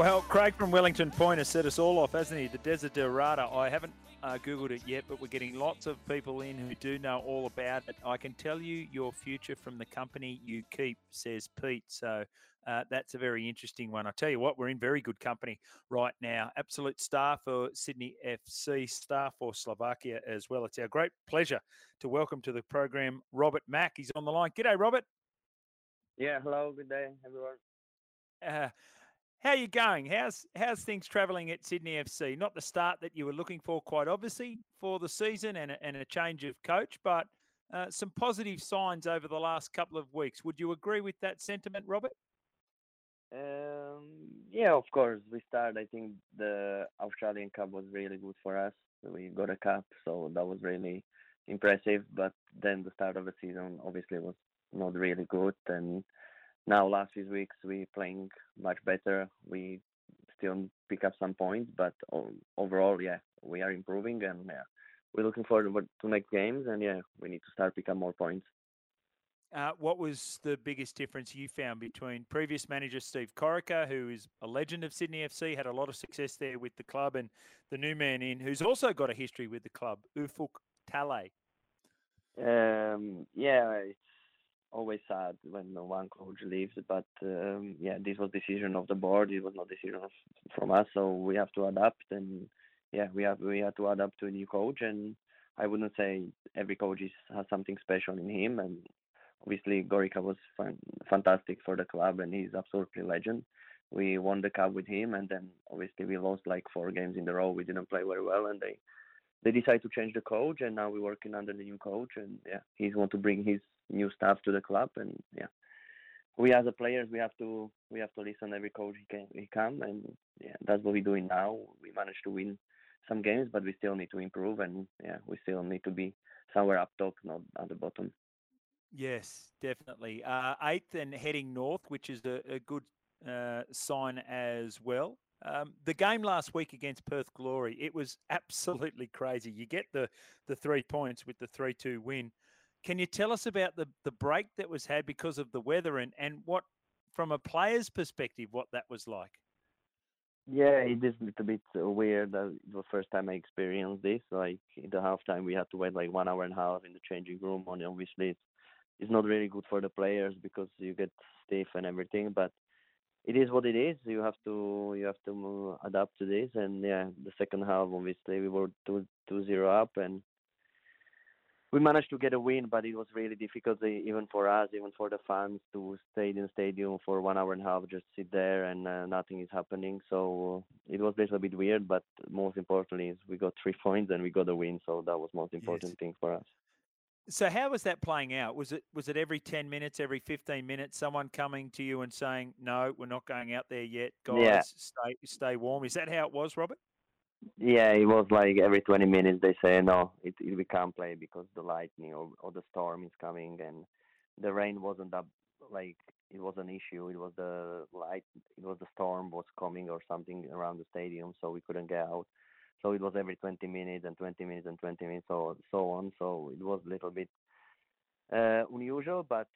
Well, Craig from Wellington Point has set us all off, hasn't he? The Desiderata. I haven't uh, Googled it yet, but we're getting lots of people in who do know all about it. I can tell you your future from the company you keep, says Pete. So uh, that's a very interesting one. I tell you what, we're in very good company right now. Absolute star for Sydney FC, star for Slovakia as well. It's our great pleasure to welcome to the program Robert Mak. He's on the line. G'day, Robert. Yeah, hello, good day, everyone. Uh, how are you going? How's how's things travelling at Sydney FC? Not the start that you were looking for, quite obviously, for the season and a, and a change of coach, but uh, some positive signs over the last couple of weeks. Would you agree with that sentiment, Robert? Um, yeah, of course. We started. I think the Australian Cup was really good for us. We got a cup, so that was really impressive. But then the start of the season obviously was not really good, and now last few weeks we playing much better. We still pick up some points, but overall, yeah, we are improving and yeah, we're looking forward to next games and yeah, we need to start pick up more points. Uh, what was the biggest difference you found between previous manager Steve Corica, who is a legend of Sydney FC, had a lot of success there with the club, and the new man in, who's also got a history with the club, Ufuk Talay? Um, yeah, it's always sad when one coach leaves. But um, yeah, this was decision of the board. It was not decision from us. So we have to adapt, and yeah, we have we have to adapt to a new coach. And I wouldn't say every coach is, has something special in him. And obviously, Corica was fan, fantastic for the club, and he's absolutely legend. We won the cup with him, and then obviously we lost like four games in a row. We didn't play very well, and they they decided to change the coach, and now we're working under the new coach. And yeah, he's want to bring his new staff to the club, and yeah, we as a players we have to we have to listen every coach he can he come, and yeah, that's what we're doing now. We managed to win some games, but we still need to improve, and yeah, we still need to be somewhere up top, not at the bottom. Yes, definitely. Uh, eighth and heading north, which is a, a good uh, sign as well. Um, the game last week against Perth Glory, it was absolutely crazy. You get the the three points with the three two win. Can you tell us about the the break that was had because of the weather and and what, from a player's perspective, what that was like? Yeah, it is a little bit weird. Was the first time I experienced this. Like in the halftime, we had to wait like one hour and a half in the changing room. And obviously, it's, it's not really good for the players because you get stiff and everything. But it is what it is. You have to you have to adapt to this. And yeah, the second half obviously we were two two zero up, and we managed to get a win, but it was really difficult eh, even for us, even for the fans, to stay in the stadium for one hour and a half, just sit there and uh, nothing is happening. So it was a little bit weird, but most importantly is we got three points and we got a win. So that was most important yes. thing for us. So how was that playing out? Was it was it every ten minutes, every fifteen minutes, someone coming to you and saying, "No, we're not going out there yet, guys. Yeah. Stay stay warm." Is that how it was, Robert? Yeah, it was like every 20 minutes they say no, it, it we can't play because the lightning or, or the storm is coming and the rain wasn't that like it was an issue. It was the light, it was the storm was coming or something around the stadium, so we couldn't get out. So it was every 20 minutes and 20 minutes and 20 minutes, so so on. So it was a little bit uh, unusual, but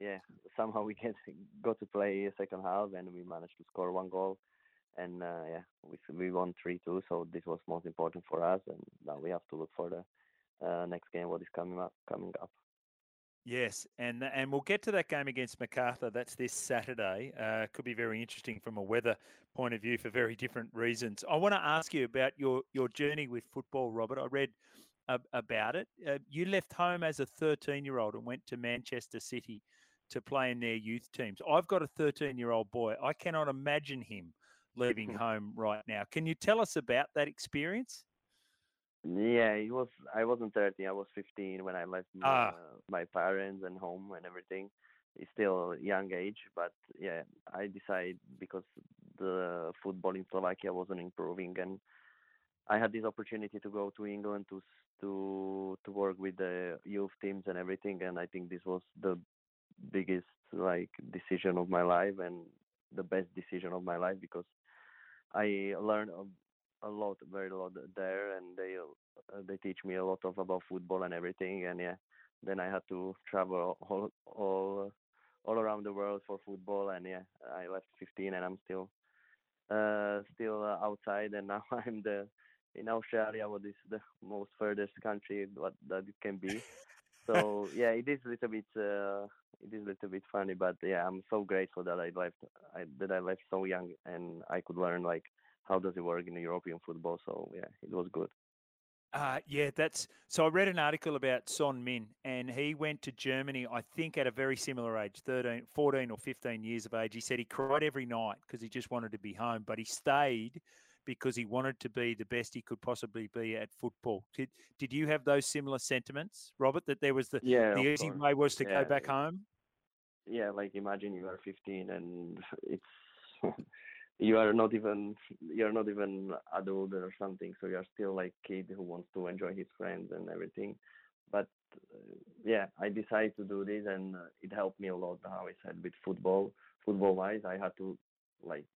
yeah, somehow we get got to play second half and we managed to score one goal and uh, yeah, we we won three two. So this was most important for us, and now we have to look for the uh, next game what is coming up coming up. Yes, and and we'll get to that game against Macarthur. That's this Saturday. Uh, could be very interesting from a weather point of view for very different reasons. I want to ask you about your your journey with football, Robert. I read uh, about it. Uh, you left home as a 13 year old and went to Manchester City to play in their youth teams. I've got a 13 year old boy. I cannot imagine him leaving home right now. Can you tell us about that experience? Yeah, it was. I wasn't 13. I was 15 when I left my, ah. uh, my parents and home and everything. It's still young age, but yeah, I decided because the football in Slovakia wasn't improving, and I had this opportunity to go to England to to to work with the youth teams and everything, and I think this was the biggest like decision of my life and the best decision of my life because I learned a, lot, very lot there, and they uh, they teach me a lot of about football and everything. And yeah, then I had to travel all all all around the world for football. And yeah, I left 15, and I'm still uh, still uh, outside, and now I'm the in Australia, what is the most furthest country what that it can be. So yeah, it is a little bit uh, it is a little bit funny, but yeah, I'm so grateful that I left I, that I left so young and I could learn like how does it work in European football. So yeah, it was good. Uh, yeah, that's so. I read an article about Son Min, and he went to Germany, I think, at a very similar age 13, 14 or 15 years of age. He said he cried every night because he just wanted to be home, but he stayed because he wanted to be the best he could possibly be at football. Did, did you have those similar sentiments, Robert, that there was the, yeah, the easy course. way was to yeah. go back home? Yeah, like imagine you are 15 and it's you are not even you're not even adult or something so you're still like kid who wants to enjoy his friends and everything but uh, yeah i decided to do this and uh, it helped me a lot how i said with football football wise i had to like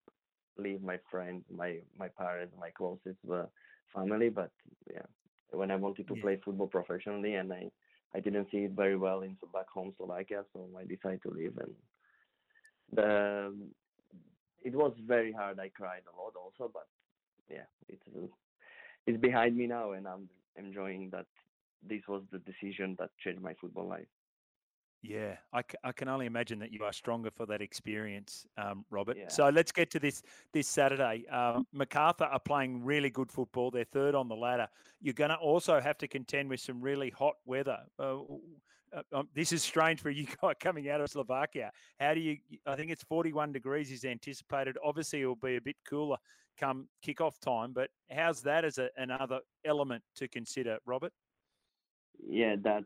leave my friends my my parents my closest uh, family but yeah when i wanted to Yeah. play football professionally and i i didn't see it very well in back home slovakia so i decided to leave and the it was very hard. I cried a lot also, but yeah, it's it's behind me now, and I'm enjoying that. This was the decision that changed my football life. Yeah, I, c- I can only imagine that you are stronger for that experience, um, Robert. Yeah. So let's get to this this Saturday. Um, Macarthur are playing really good football. They're third on the ladder. You're going to also have to contend with some really hot weather. Uh, uh, um, this is strange for you guys coming out of Slovakia. How do you? I think it's 41 degrees is anticipated. Obviously, it will be a bit cooler come kickoff time. But how's that as a, another element to consider, Robert? Yeah, that's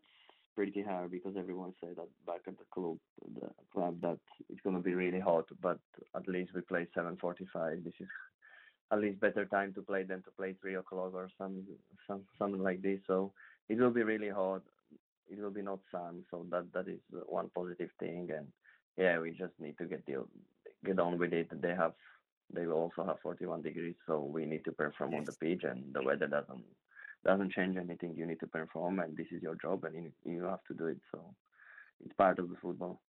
pretty hard because everyone said that back at the club, the club that it's gonna be really hot. But at least we play 7:45. This is at least better time to play than to play three o'clock or some some something like this. So it will be really hot. It will be not sun, so that that is one positive thing. And yeah, we just need to get deal get on with it. They have they will also have 41 degrees, so we need to perform on the pitch, and the weather doesn't doesn't change anything. You need to perform, and this is your job, and you, you have to do it. So it's part of the football.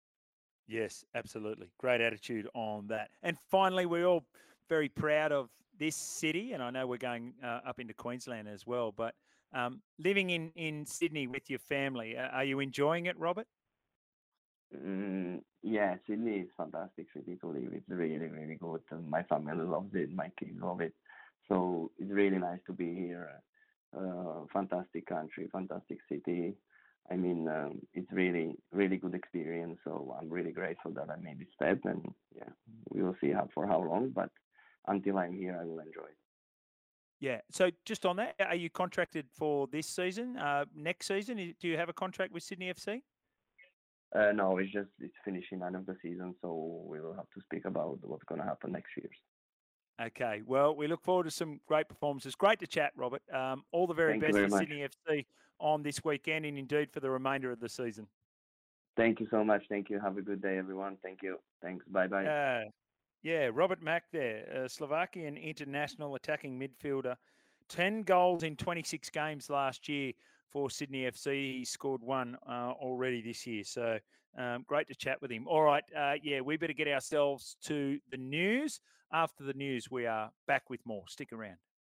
Yes, absolutely. Great attitude on that. And finally, we're all very proud of this city, and I know we're going uh, up into Queensland as well. But um, living in in Sydney with your family, uh, are you enjoying it, Robert? Mm, yeah, Sydney is fantastic city to live. It's really, really good. And my family loves it. My kids love it. So it's really nice to be here. Uh, fantastic country, fantastic city. I mean, um, it's really, really good experience. So I'm really grateful that I made this step. And yeah, we will see how for how long. But until I'm here, I will enjoy it. Yeah. So just on that, are you contracted for this season? Uh, next season, do you have a contract with Sydney FC? Uh, no, it's just it's finishing end of the season, so we will have to speak about what's going to happen next year. Okay. Well, we look forward to some great performances. Great to chat, Robert. Um, all the very Thank best very for much. Sydney FC on this weekend, and indeed for the remainder of the season. Thank you so much. Thank you. Have a good day, everyone. Thank you. Thanks. Bye bye. Uh, yeah, Robert Mak there, a Slovakian international attacking midfielder. 10 goals in 26 games last year for Sydney FC. He scored one uh, already this year. So um, great to chat with him. All right. Uh, yeah, we better get ourselves to the news. After the news, we are back with more. Stick around.